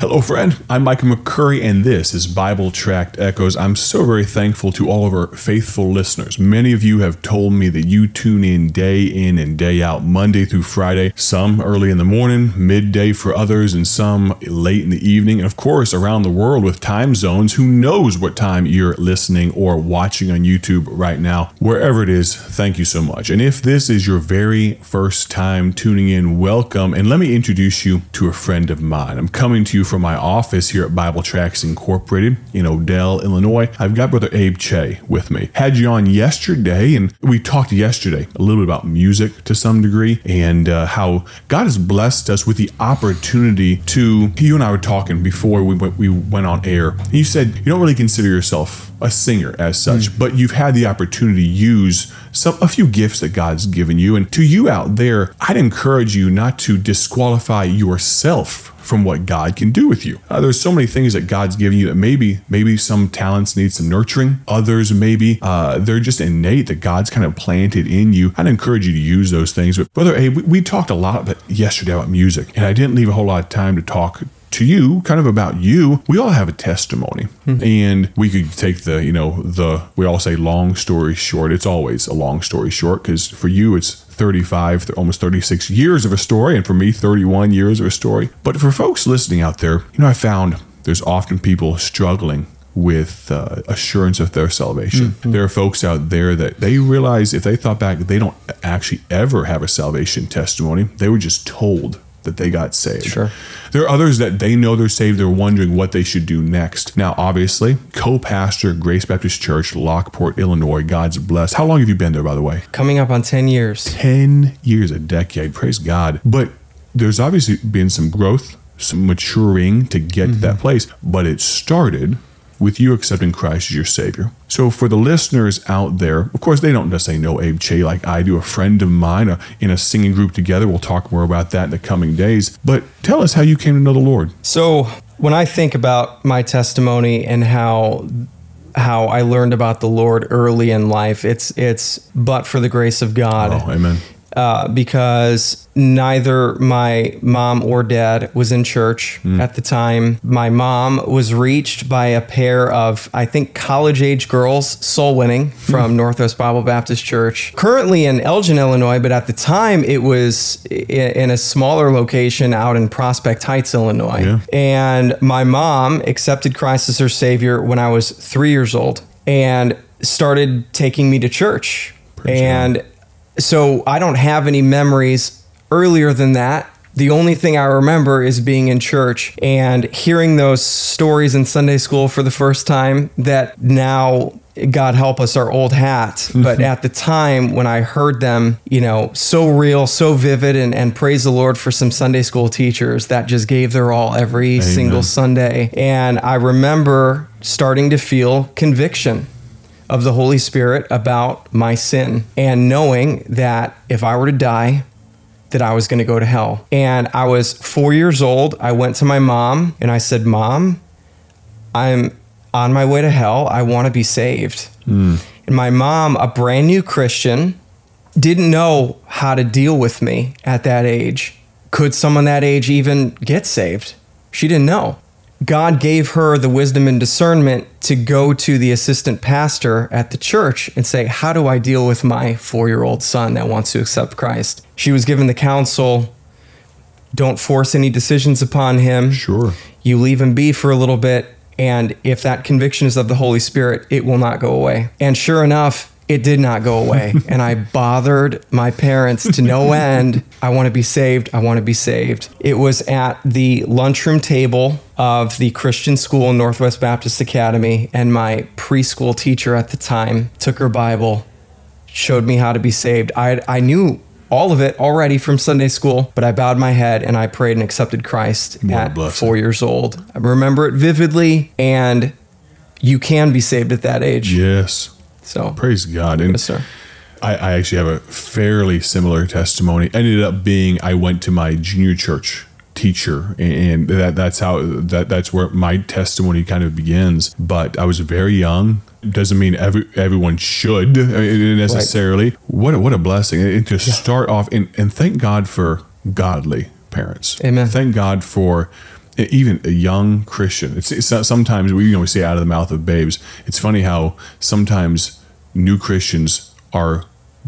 Hello, friend. I'm Micah McCurry, and this is Bible Tract Echoes. I'm so very thankful to all of our faithful listeners. Many of you have told me that you tune in day in and day out, Monday through Friday, some early in the morning, midday for others, and some late in the evening. And of course, around the world with time zones, who knows what time you're listening or watching on YouTube right now. Wherever it is, thank you so much. And if this is your very first time tuning in, welcome. And let me introduce you to a friend of mine. I'm coming to you from my office here at Bible Tracts Incorporated in Odell, Illinois. I've got Brother Abe Che with me. Had you on yesterday, and we talked yesterday a little bit about music to some degree and uh, how God has blessed us with the opportunity to. You and I were talking before we went, we went on air. You said you don't really consider yourself a singer as such, mm. but you've had the opportunity to use some a few gifts that God's given you. And to you out there, I'd encourage you not to disqualify yourself from what God can do with you. Uh, there's so many things that God's given you that maybe maybe some talents need some nurturing. Others maybe uh, they're just innate that God's kind of planted in you. I'd encourage you to use those things. But brother, hey, we, we talked a lot yesterday about music, and I didn't leave a whole lot of time to talk to you, kind of about you, we all have a testimony. Mm-hmm. And we could take the, you know, the, we all say long story short. It's always a long story short because for you, it's 35, almost 36 years of a story. And for me, 31 years of a story. But for folks listening out there, you know, I found there's often people struggling with uh, assurance of their salvation. Mm-hmm. There are folks out there that they realize if they thought back, they don't actually ever have a salvation testimony. They were just told that they got saved. Sure. There are others that they know they're saved, they're wondering what they should do next. Now, obviously, co pastor, Grace Baptist Church, Lockport, Illinois, God's blessed. How long have you been there, by the way? Coming up on 10 years. 10 years, a decade. Praise God. But there's obviously been some growth, some maturing to get mm-hmm. to that mm-hmm. place, but it started with you accepting Christ as your Savior. So, for the listeners out there, of course, they don't necessarily know Abe Che like I do, a friend of mine uh, in a singing group together. We'll talk more about that in the coming days. But tell us how you came to know the Lord. So, when I think about my testimony and how how I learned about the Lord early in life, it's it's but for the grace of God. Oh, amen uh, because neither my mom or dad was in church mm. at the time. My mom was reached by a pair of, I think, college age girls soul winning from mm. Northwest Bible Baptist Church, currently in Elgin, Illinois, but at the time it was in a smaller location out in Prospect Heights, Illinois. Yeah. And my mom accepted Christ as her Savior when I was three years old and started taking me to church. Praise and God so I don't have any memories earlier than that. The only thing I remember is being in church and hearing those stories in Sunday school for the first time that now God help us are old hat. Mm-hmm. But at the time when I heard them, you know, so real, so vivid, and, and praise the Lord for some Sunday school teachers that just gave their all every Amen. single Sunday. And I remember starting to feel conviction of the Holy Spirit about my sin and knowing that if I were to die, that I was going to go to hell. And I was four years old. I went to my mom and I said, Mom, I'm on my way to hell. I want to be saved. Mm. And my mom, a brand new Christian, didn't know how to deal with me at that age. Could someone that age even get saved? She didn't know. God gave her the wisdom and discernment to go to the assistant pastor at the church and say, How do I deal with my four year old son that wants to accept Christ? She was given the counsel don't force any decisions upon him. Sure. You leave him be for a little bit. And if that conviction is of the Holy Spirit, it will not go away. And sure enough, it did not go away. and I bothered my parents to no end. I want to be saved. I want to be saved. It was at the lunchroom table of the Christian school, Northwest Baptist Academy, and my preschool teacher at the time took her Bible, showed me how to be saved. I, I knew all of it already from Sunday school, but I bowed my head and I prayed and accepted Christ at four years old. I remember it vividly, and you can be saved at that age. Yes. So praise God. And yes. I, I actually have a fairly similar testimony. Ended up being I went to my junior church teacher and that that's how that that's where my testimony kind of begins but i was very young doesn't mean every everyone should uh, necessarily right. what a, what a blessing and to yeah. start off and, and thank god for godly parents amen thank god for even a young Christian. It's, it's not, sometimes we you know we say out of the mouth of babes. It's funny how sometimes new Christians are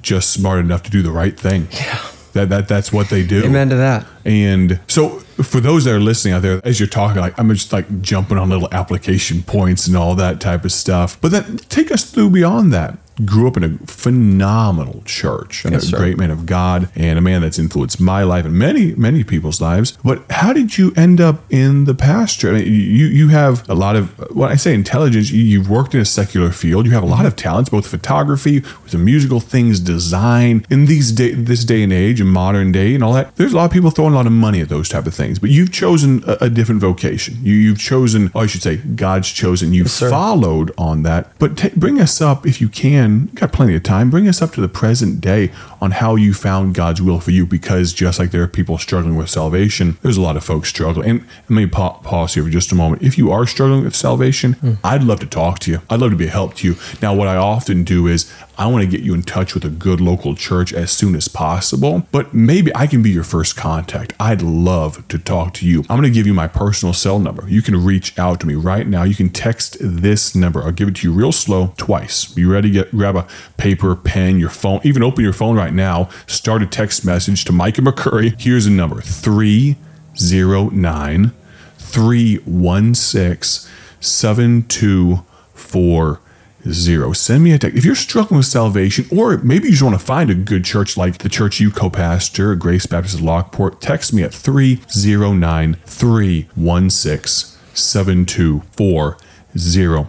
just smart enough to do the right thing. Yeah. That, that that's what they do. Amen to that. And so, for those that are listening out there, as you're talking, like I'm just like jumping on little application points and all that type of stuff. But then take us through beyond that. Grew up in a phenomenal church and Yes, a sir. great man of God and a man that's influenced my life and many, many people's lives. But how did you end up in the pasture? I mean, you you have a lot of when I say intelligence, you, you've worked in a secular field. You have a lot of talents, both photography, with the musical things, design. In these day, this day and age, and modern day, and all that, there's a lot of people throwing a lot of money at those type of things. But you've chosen a, a different vocation. You you've chosen, or I should say, God's chosen. You've sir. followed on that. But ta bring us up if you can. Got plenty of time. Bring us up to the present day on how you found God's will for you. Because just like there are people struggling with salvation, there's a lot of folks struggling. And let me pa- pause here for just a moment. If you are struggling with salvation, hmm. I'd love to talk to you. I'd love to be a help to you. Now, what I often do is I want to get you in touch with a good local church as soon as possible. But maybe I can be your first contact. I'd love to talk to you. I'm going to give you my personal cell number. You can reach out to me right now. You can text this number. I'll give it to you real slow twice. Be ready to get grab a paper, pen, your phone, even open your phone right now. Start a text message to Micah McCurry. Here's a number 309 316 7240. Send me a text. If you're struggling with salvation, or maybe you just want to find a good church like the church you co pastor, Grace Baptist of Lockport, text me at 309 316 7240.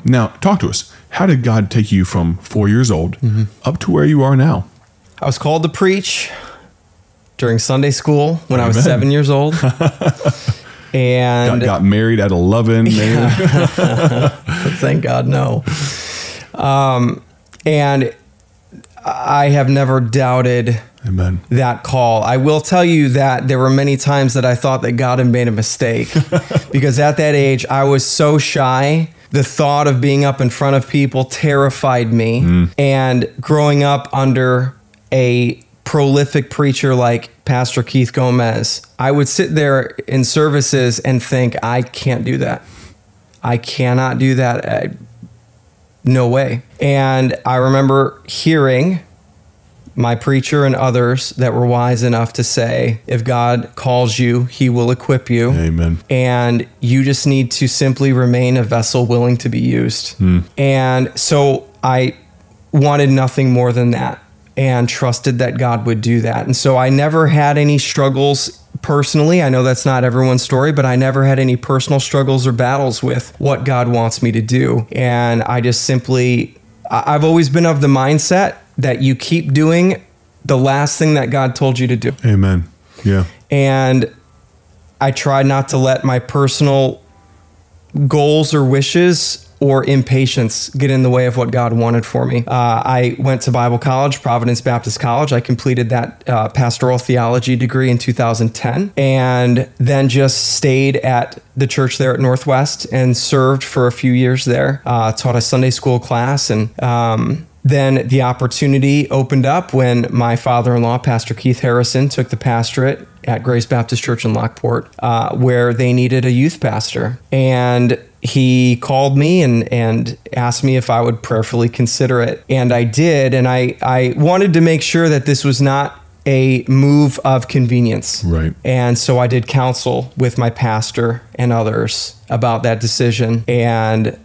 Now, talk to us. How did God take you from four years old mm-hmm. up to where you are now? I was called to preach during Sunday school when I was seven years old. Got, and got married at 11. maybe? thank God, no. Um, and I have never doubted Amen. that call. I will tell you that there were many times that I thought that God had made a mistake because at that age I was so shy. The thought of being up in front of people terrified me. And growing up under a prolific preacher like Pastor Keith Gomez, I would sit there in services and think, I can't do that. I cannot do that. I, no way. And I remember hearing my preacher and others that were wise enough to say, if God calls you, he will equip you. Amen. And you just need to simply remain a vessel willing to be used. Hmm. And so I wanted nothing more than that and trusted that God would do that. And so I never had any struggles personally. I know that's not everyone's story, but I never had any personal struggles or battles with what God wants me to do. And I just simply, I've always been of the mindset that you keep doing the last thing that God told you to do. Amen. Yeah. And I try not to let my personal goals or wishes or impatience get in the way of what God wanted for me. Uh, I went to Bible college, Providence Baptist College. I completed that uh, pastoral theology degree in 2010 and then just stayed at the church there at Northwest and served for a few years there. Uh, taught a Sunday school class and um, then the opportunity opened up when my father-in-law, Pastor Keith Harrison, took the pastorate at Grace Baptist Church in Lockport, uh, where they needed a youth pastor, and he called me and and asked me if I would prayerfully consider it, and I did, and I I wanted to make sure that this was not a move of convenience, Right. and so I did counsel with my pastor and others about that decision, and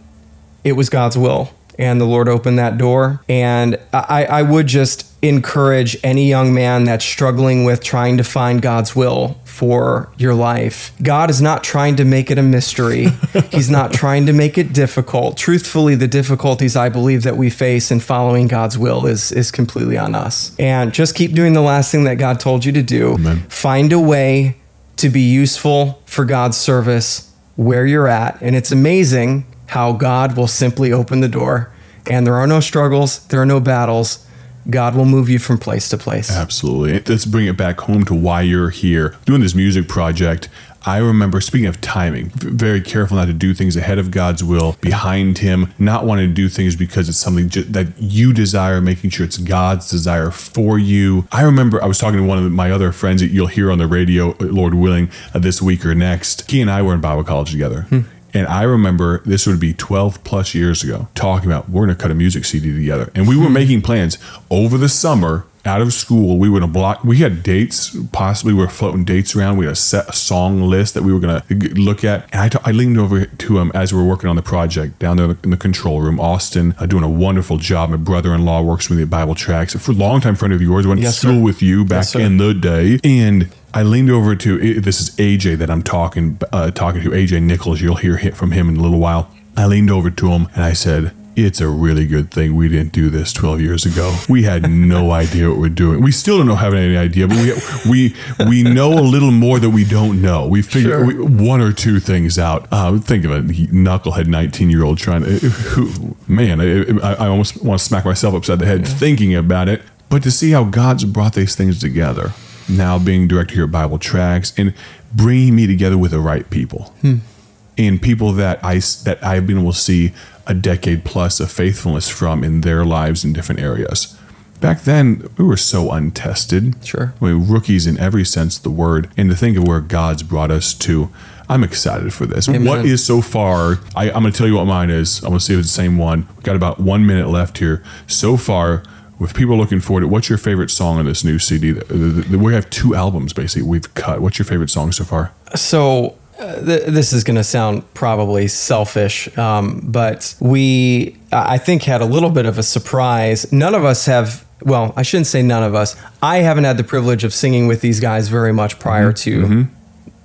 it was God's will. And the Lord opened that door. And I, I would just encourage any young man that's struggling with trying to find God's will for your life. God is not trying to make it a mystery, He's not trying to make it difficult. Truthfully, the difficulties I believe that we face in following God's will is, is completely on us. And just keep doing the last thing that God told you to do. Amen. Find a way to be useful for God's service where you're at. And it's amazing how God will simply open the door. And there are no struggles, there are no battles. God will move you from place to place. Absolutely. Let's bring it back home to why you're here doing this music project. I remember, speaking of timing, very careful not to do things ahead of God's will, behind Him, not wanting to do things because it's something that you desire, making sure it's God's desire for you. I remember I was talking to one of my other friends that you'll hear on the radio, Lord willing, uh, this week or next. He and I were in Bible college together. Hmm. And I remember this would be 12 plus years ago talking about we're going to cut a music CD together. And we were hmm. making plans over the summer out of school. We were would have blocked, we had dates, possibly we were floating dates around. We had a set a song list that we were going to look at. And I, t- I leaned over to him as we were working on the project down there in the control room. Austin uh, doing a wonderful job. My brother in law works with me at Bible Tracts. For a long time friend of yours, went yes, to school sir. with you back yes, in the day. And I leaned over to this is AJ that I'm talking uh, talking to AJ Nichols. You'll hear from him in a little while. I leaned over to him and I said, "It's a really good thing we didn't do this 12 years ago. We had no idea what we're doing. We still don't have any idea, but we we we know a little more that we don't know. We figured sure. one or two things out. Uh, think of a knucklehead 19 year old trying to. Who, man, I, I, almost want to smack myself upside the head yeah. thinking about it. But to see how God's brought these things together now being director here at Bible Tracts and bringing me together with the right people hmm. And people that I that I've been able to see a decade plus of faithfulness from in their lives in different areas. Back then, we were so untested. Sure. I mean, rookies in every sense of the word. And to think of where God's brought us to, I'm excited for this. Amen. What is so far? I, am going to tell you what mine is. I'm going to see if it's the same one. We've got about one minute left here. So far, with people looking forward to what's your favorite song on this new CD? We have two albums basically we've cut. What's your favorite song so far? So th- this is going to sound probably selfish, um, but we, I think, had a little bit of a surprise. None of us have, well, I shouldn't say none of us. I haven't had the privilege of singing with these guys very much prior mm-hmm. to mm-hmm.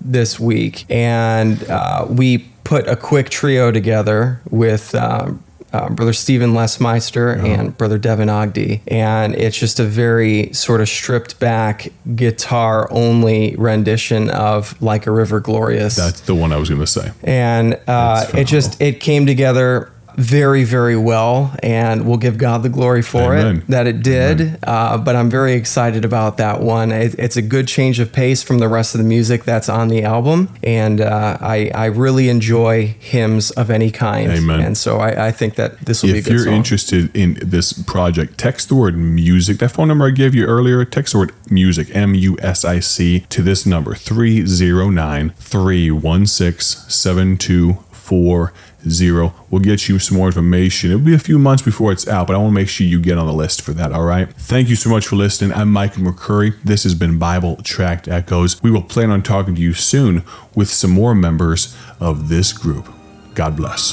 this week. And uh, we put a quick trio together with uh, uh, Brother Stephen Lesmeister oh. and Brother Devin Ogden. And it's just a very sort of stripped back guitar only rendition of Like a River Glorious. That's the one I was going to say. And uh, it just, it came together very, very well, and we'll give God the glory for Amen. it that it did. Uh, but I'm very excited about that one. It, it's a good change of pace from the rest of the music that's on the album, and uh, I, I, really enjoy hymns of any kind. Amen. And so I, I think that this will if be. If you're song. interested in this project, text the word music. That phone number I gave you earlier. Text the word music M U S I C to this number 309 316 840. We'll get you some more information. It'll be a few months before it's out, but I want to make sure you get on the list for that, all right? Thank you so much for listening. I'm Mike McCurry. This has been Bible Tract Echoes. We will plan on talking to you soon with some more members of this group. God bless.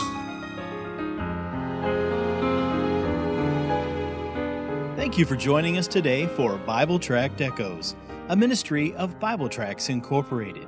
Thank you for joining us today for Bible Tract Echoes, a ministry of Bible Tracts Incorporated.